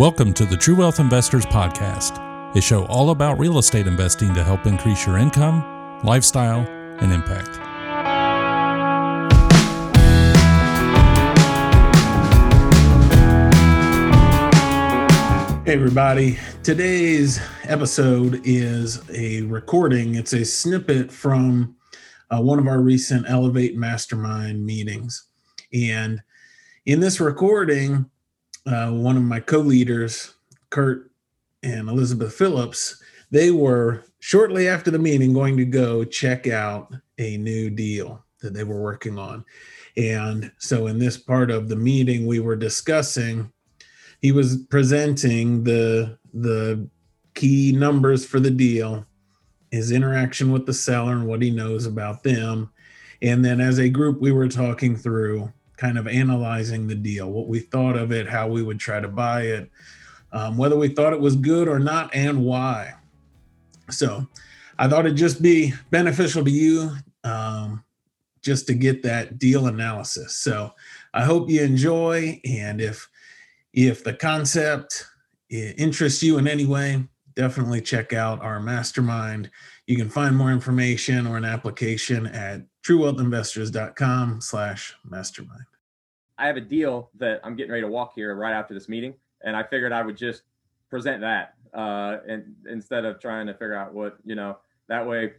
Welcome to the True Wealth Investors Podcast, a show all about real estate investing to help increase your income, lifestyle, and impact. Hey, everybody. Today's episode is a recording, it's a snippet from uh, one of our recent Elevate Mastermind meetings. And in this recording, uh, one of my co-leaders, Kurt and Elizabeth Phillips, they were shortly after the meeting going to go check out a new deal that they were working on. And so in this part of the meeting, we were discussing, he was presenting the the key numbers for the deal, his interaction with the seller and what he knows about them. And then as a group, we were talking through kind of analyzing the deal, what we thought of it, how we would try to buy it, um, whether we thought it was good or not, and why. So I thought it'd just be beneficial to you um, just to get that deal analysis. So I hope you enjoy, and if if the concept interests you in any way, definitely check out our mastermind. You can find more information or an application at truewealthinvestors.com slash mastermind. I have a deal that I'm getting ready to walk here right after this meeting, and I figured I would just present that uh, and instead of trying to figure out what you know that way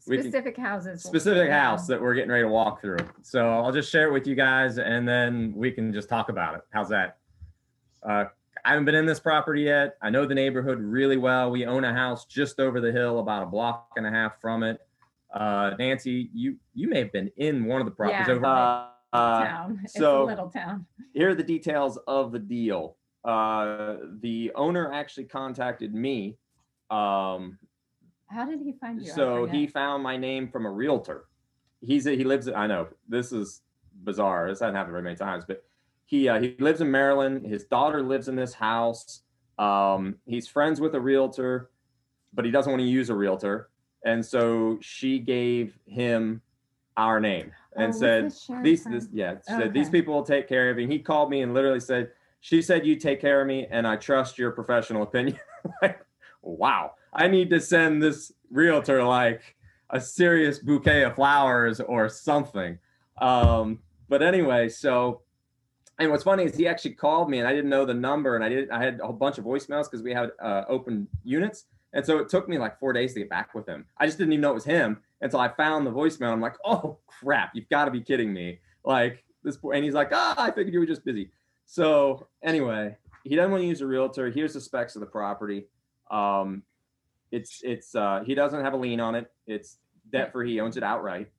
specific can, houses. Specific house that we're getting ready to walk through. So i'll just share it with you guys and then we can just talk about it. How's that? Uh, i haven't been in this property yet. I know the neighborhood really well. We own a house just over the hill about a block and a half from it uh, nancy you you may have been in one of the properties yeah. over uh, town. It's so a little town. Here are the details of the deal. Uh, the owner actually contacted me. Um, How did he find you? So he found my name from a realtor. He's a, he lives. I know this is bizarre. This hasn't happened very many times, but he uh, he lives in Maryland. His daughter lives in this house. Um, he's friends with a realtor, but he doesn't want to use a realtor, and so she gave him our name and oh, said these this, yeah she okay. said these people will take care of you. And he called me and literally said, She said you take care of me and I trust your professional opinion. like, wow. I need to send this realtor like a serious bouquet of flowers or something. Um, but anyway, so and what's funny is he actually called me and I didn't know the number and I didn't I had a whole bunch of voicemails because we had uh, open units. And so it took me like four days to get back with him. I just didn't even know it was him until I found the voicemail. I'm like, oh crap, you've got to be kidding me. Like this, boy, and he's like, ah, I figured you were just busy. So anyway, he doesn't want to use a realtor. Here's the specs of the property. Um, it's it's uh, he doesn't have a lien on it. It's debt free. He owns it outright.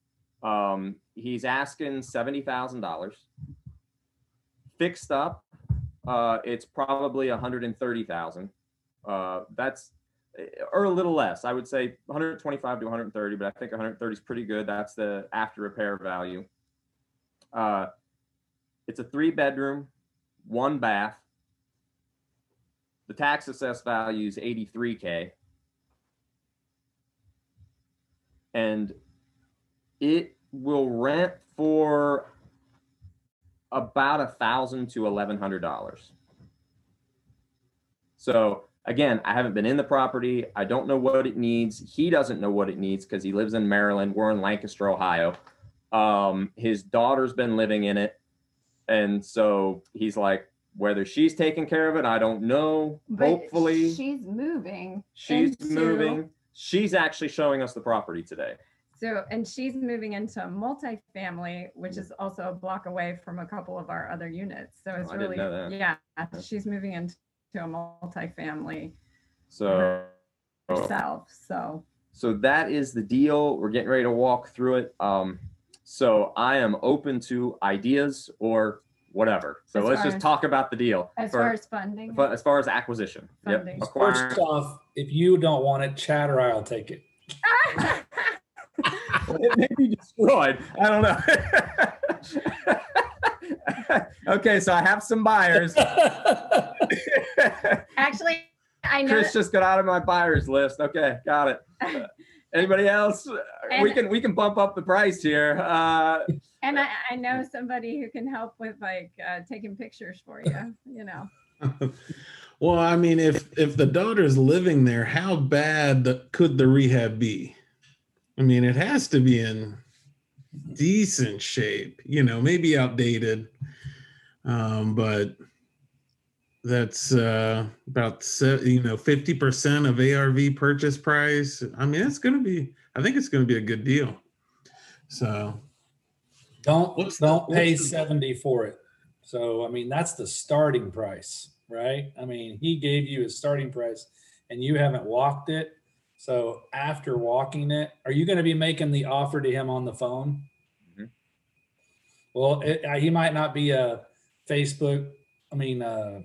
Um, he's asking seventy thousand dollars. Fixed up, uh, it's probably one hundred and thirty thousand. Uh, that's or a little less. I would say 125 to 130, but I think 130 is pretty good. That's the after repair value. Uh, it's a three bedroom, one bath. The tax assessed value is 83k, and it will rent for about a thousand to eleven hundred dollars. So again, I haven't been in the property. I don't know what it needs. He doesn't know what it needs because he lives in Maryland. We're in Lancaster, Ohio. Um, his daughter's been living in it. And so he's like, whether she's taking care of it, I don't know. But Hopefully, she's moving. She's into... moving. She's actually showing us the property today. So, and she's moving into a multifamily, which is also a block away from a couple of our other units. So it's oh, really, yeah, she's moving into to a multifamily So, herself. So so that is the deal. We're getting ready to walk through it. Um, so I am open to ideas or whatever. So As let's just as- talk about the deal. as for- far as funding, But as far as acquisition, Funding. yep, First off, if you don't want it, chat or I'll take it. it may be destroyed. I don't know. okay, so I have some buyers. actually, I know. Chris just got out of my buyers list. Okay, got it. Uh, anybody else? And- we can we can bump up the price here. Uh, and I, I know somebody who can help with like uh, taking pictures for you. You know. well, I mean, if if the daughter's living there, how bad could the rehab be? I mean, it has to be in decent shape. You know, maybe outdated, um, but that's uh, about you know fifty percent of ARV purchase price. I mean, it's going to be. I think it's going to be a good deal. So don't what's don't the, pay the, 70 for it. So I mean that's the starting price, right? I mean, he gave you his starting price and you haven't walked it. So after walking it, are you going to be making the offer to him on the phone? Mm-hmm. Well, it, uh, he might not be a Facebook, I mean, uh,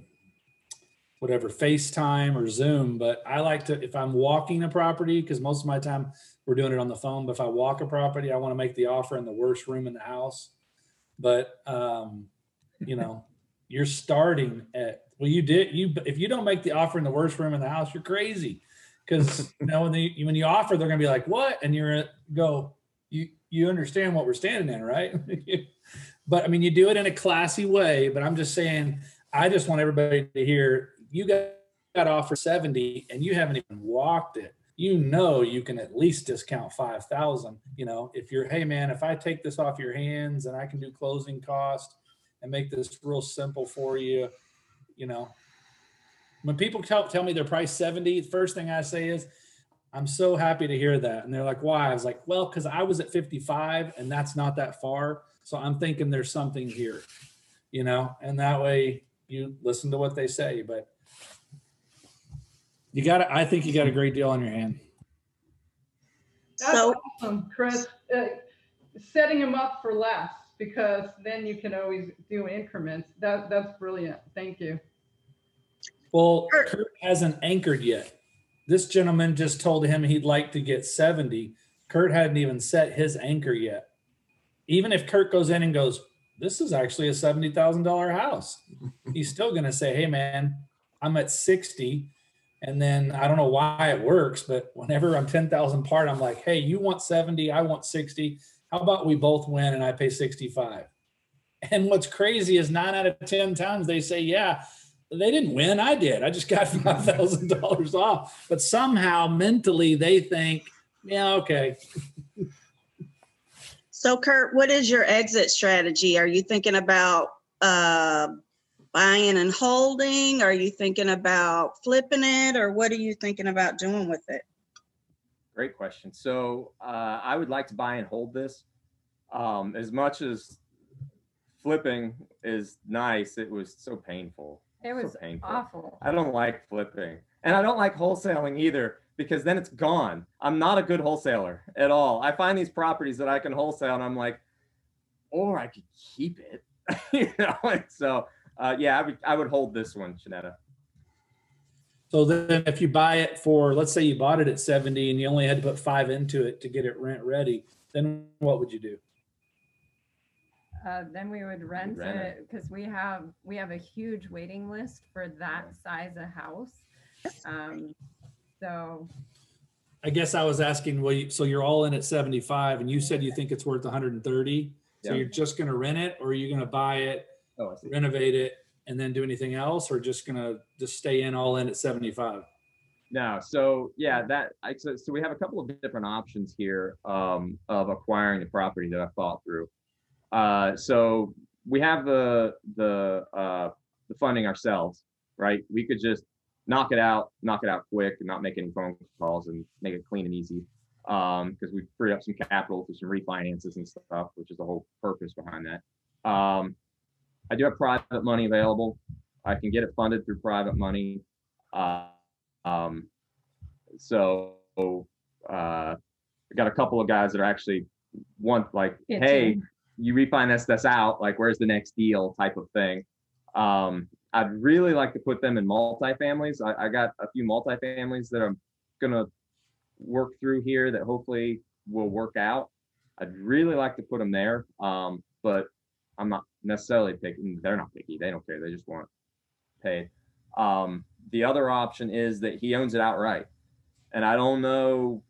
whatever FaceTime or Zoom, but I like to if I'm walking a property because most of my time we're doing it on the phone. But if I walk a property, I want to make the offer in the worst room in the house. But um, you know, you're starting at well, you did you if you don't make the offer in the worst room in the house, you're crazy. Because you know when they when you offer, they're gonna be like, what? And you're go, you you understand what we're standing in, right? but I mean, you do it in a classy way. But I'm just saying, I just want everybody to hear you got, got offer 70 and you haven't even walked it you know you can at least discount 5000 you know if you're hey man if i take this off your hands and i can do closing cost and make this real simple for you you know. When people tell, tell me their price 70 the first thing i say is i'm so happy to hear that. And they're like why? I was like well because i was at 55 and that's not that far so i'm thinking there's something here you know and that way you listen to what they say but you got I think you got a great deal on your hand. That's so, awesome, Chris. Uh, setting them up for less because then you can always do increments. That that's brilliant. Thank you. Well, Kurt hasn't anchored yet. This gentleman just told him he'd like to get 70. Kurt hadn't even set his anchor yet. Even if Kurt goes in and goes, This is actually a $70,000 house, he's still going to say, Hey, man, I'm at 60 and then I don't know why it works, but whenever I'm 10,000 part, I'm like, hey, you want 70, I want 60. How about we both win and I pay 65? And what's crazy is nine out of 10 times they say, yeah, they didn't win. I did. I just got $5,000 off. But somehow mentally they think, yeah, okay. So, Kurt, what is your exit strategy? Are you thinking about uh, buying and holding? Are you thinking about flipping it or what are you thinking about doing with it? Great question. So uh, I would like to buy and hold this. Um, as much as flipping is nice, it was so painful. It was so painful. awful. I don't like flipping. And I don't like wholesaling either because then it's gone. I'm not a good wholesaler at all. I find these properties that I can wholesale and I'm like, or I could keep it. you know, and so uh, yeah, I would I would hold this one, Shanetta. So then, if you buy it for, let's say you bought it at seventy and you only had to put five into it to get it rent ready, then what would you do? Uh, then we would rent, rent it because we have we have a huge waiting list for that size of house. Um, so I guess I was asking, well, you, so you're all in at 75 and you said you think it's worth 130. So yeah. you're just going to rent it or are you going to buy it Oh, renovate it and then do anything else or just gonna just stay in all in at 75 no so yeah that I, so, so we have a couple of different options here um, of acquiring the property that i thought through. Uh, so we have the the uh, the funding ourselves right? We could just knock it out knock it out quick and not make any phone calls and make it clean and easy because um, we freed up some capital through some refinances and stuff which is the whole purpose behind that. Um, I do have private money available. I can get it funded through private money. Uh, um, so uh, I got a couple of guys that are actually want like, yeah, hey, too. you refinance this out, like where's the next deal type of thing. Um, I'd really like to put them in multifamilies. I, I got a few multifamilies that I'm gonna work through here that hopefully will work out. I'd really like to put them there, um, but I'm not necessarily picky. They're not picky. They don't care. They just want paid. Um, the other option is that he owns it outright, and I don't know.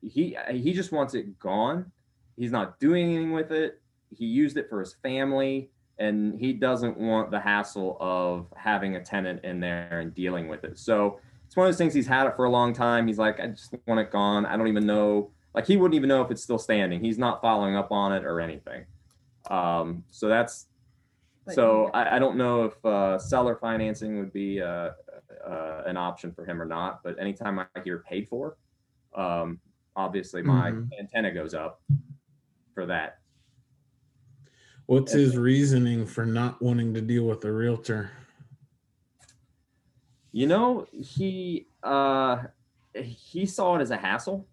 He he just wants it gone. He's not doing anything with it. He used it for his family, and he doesn't want the hassle of having a tenant in there and dealing with it. So it's one of those things he's had it for a long time. He's like, I just want it gone. I don't even know. Like he wouldn't even know if it's still standing. He's not following up on it or anything. Um, so that's But so you- I, I don't know if uh, seller financing would be uh, uh, an option for him or not. But anytime I hear paid for, um, obviously my Mhm. antenna goes up for that. What's his reasoning for not wanting to deal with a realtor? You know, he uh he saw it as a hassle.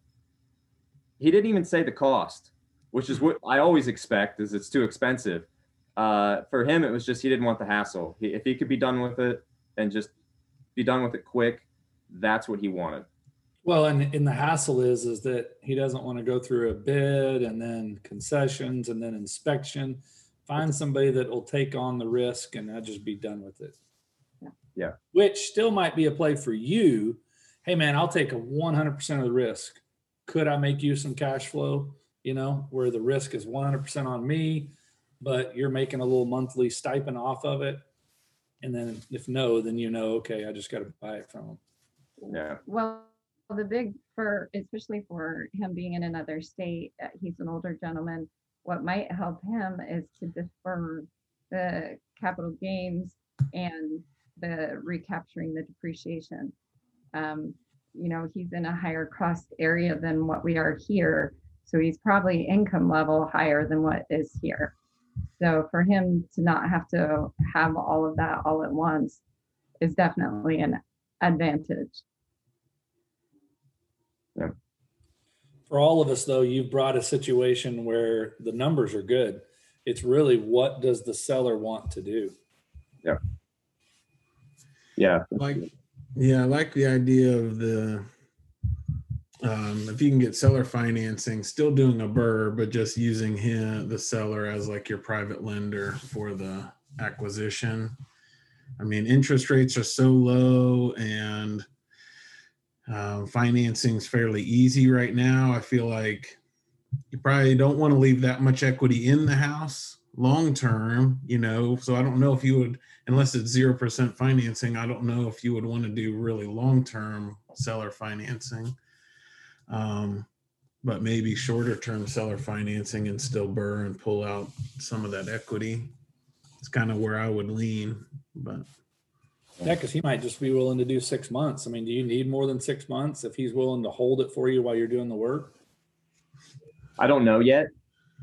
He didn't even say the cost, which is what I always expect is it's too expensive. Uh for him it was just he didn't want the hassle. He, if he could be done with it and just be done with it quick, that's what he wanted. Well, and, and the hassle is, is that he doesn't want to go through a bid and then concessions and then inspection. Find somebody that will take on the risk and I'll just be done with it. Yeah. Which still might be a play for you. Hey man, I'll take a one hundred percent of the risk. Could I make you some cash flow? You know, where the risk is one hundred percent on me, but you're making a little monthly stipend off of it. And then if no, then you know, okay, I just got to buy it from them. Yeah. Well, the big for, especially for him being in another state, uh, he's an older gentleman. What might help him is to defer the capital gains and the recapturing the depreciation. Um, you know, he's in a higher cost area than what we are here. So he's probably income level higher than what is here. So for him to not have to have all of that all at once is definitely an advantage. Yeah. For all of us, though, you've brought a situation where the numbers are good. It's really what does the seller want to do? Yeah. Yeah. Like, yeah, I like the idea of the, um, if you can get seller financing, still doing a BRRRR, but just using him, the seller as like your private lender for the acquisition. I mean, interest rates are so low and um, financing's fairly easy right now. I feel like you probably don't want to leave that much equity in the house long term, you know. So I don't know if you would, unless it's zero percent financing, I don't know if you would want to do really long term seller financing. Um, but maybe shorter term seller financing and still BRRRR and pull out some of that equity. It's kind of where I would lean, but Yeah, because he might just be willing to do six months. I mean, do you need more than six months if he's willing to hold it for you while you're doing the work? I don't know yet,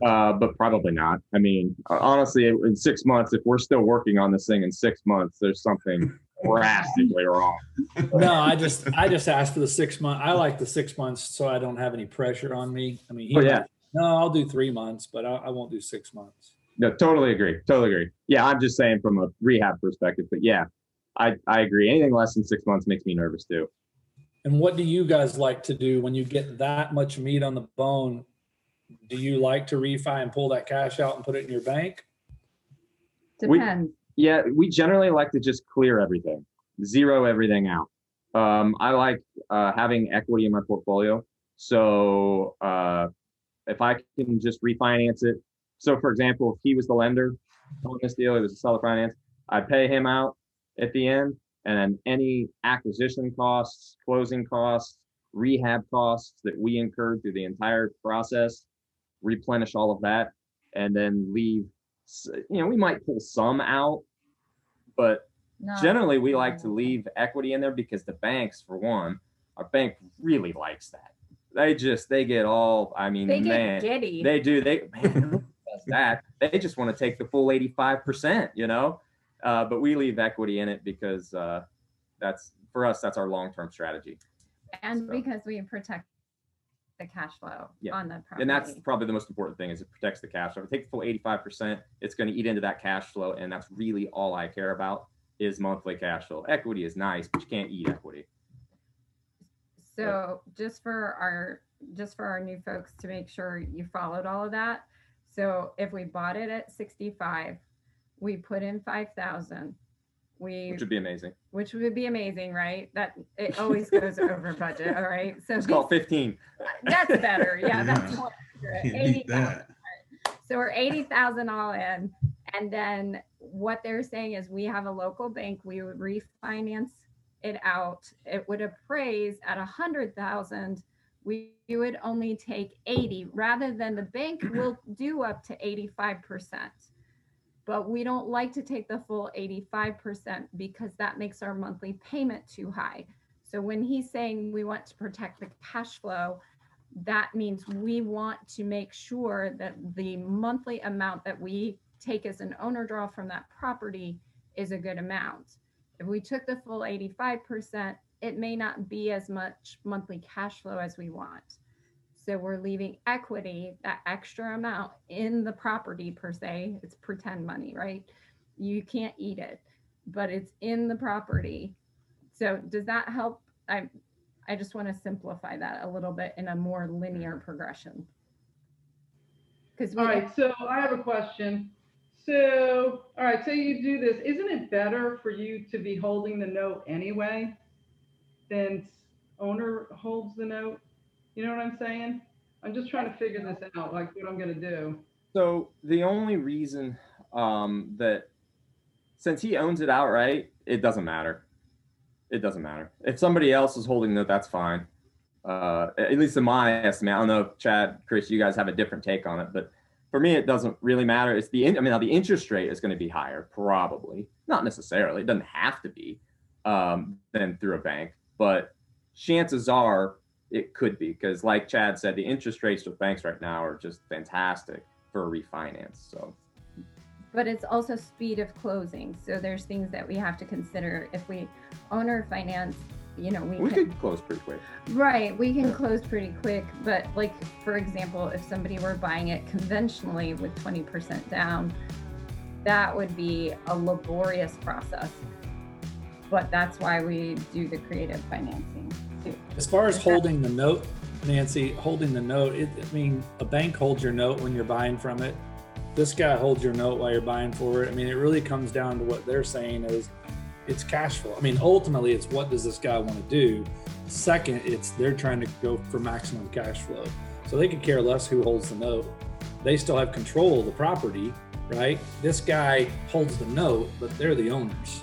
uh, but probably not. I mean, honestly, in six months, if we're still working on this thing in six months, there's something drastically wrong. No, I just I just asked for the six month. I like the six months so I don't have any pressure on me. I mean, he Oh, yeah. might- no, I'll do three months, but I, I won't do six months. No, totally agree. Totally agree. Yeah, I'm just saying from a rehab perspective, but yeah, I, I agree. Anything less than six months makes me nervous too. And what do you guys like to do when you get that much meat on the bone? Do you like to refi and pull that cash out and put it in your bank? We- Depends. Yeah, we generally like to just clear everything, zero everything out. Um, I like uh, having equity in my portfolio. So uh, if I can just refinance it. So, for example, if he was the lender on this deal, it was a seller finance, I'd pay him out at the end. And any acquisition costs, closing costs, rehab costs that we incurred through the entire process, replenish all of that, and then leave you know, we might pull some out, but Not- generally we like to leave equity in there because the banks, for one, our bank really likes that. They just they get all. I mean, They get man, giddy. they do. They man, that. They just want to take the full eighty five percent. You know, uh, but we leave equity in it because uh, that's for us. That's our long term strategy, and so- because we protect the cash flow Yeah. on the property. and that's probably the most important thing. Is it protects the cash flow. If I take the full eighty five percent, it's going to eat into that cash flow, and that's really all I care about is monthly cash flow. Equity is nice, but you can't eat equity. So just for our, just for our new folks to make sure you followed all of that. So if we bought it at sixty-five, we put in five thousand. We, which would be amazing. which would be amazing, right? That, it always goes over budget, all right? So It's called 15. that's better, yeah, that's Yeah. more accurate. can't beat 80,000. that. So we're eighty thousand all in, And then what they're saying is we have a local bank, we would refinance it out. It would appraise at a hundred thousand. We we would only take 80 rather than the bank will do up to 85%. But we don't like to take the full 85% because that makes our monthly payment too high. So when he's saying we want to protect the cash flow, that means we want to make sure that the monthly amount that we take as an owner draw from that property is a good amount. If we took the full 85%, it may not be as much monthly cash flow as we want. So we're leaving equity, that extra amount in the property per se. It's pretend money, right? You can't eat it, but it's in the property. So does that help? I I just want to simplify that a little bit in a more linear progression. Because all right, so I have a question. So, all right, say you do this. Isn't it better for you to be holding the note anyway than owner holds the note? You know what I'm saying? I'm just trying to figure this out, like what I'm to do. So the only reason um, that since he owns it outright, it doesn't matter. It doesn't matter. If somebody else is holding it, that's fine. Uh, at least in my estimate, I don't know if Chad, Chris, you guys have a different take on it, but for me, it doesn't really matter. It's the, I mean, now the interest rate is going to be higher, probably, not necessarily. It doesn't have to be um, than through a bank, but chances are it could be because, like Chad said, the interest rates with banks right now are just fantastic for a refinance. So, but it's also speed of closing. So there's things that we have to consider if we owner finance. You know, we, we can, could close pretty quick. Right, we can close pretty quick. But like for example, if somebody were buying it conventionally with 20% down, that would be a laborious process. But that's why we do the creative financing. Too. As far as holding the note, Nancy, holding the note, it, I mean, a bank holds your note when you're buying from it. This guy holds your note while you're buying for it. I mean, it really comes down to what they're saying is it's cash flow. I mean, ultimately, it's what does this guy want to do? Second, it's they're trying to go for maximum cash flow. So they could care less who holds the note. They still have control of the property, right? This guy holds the note, but they're the owners.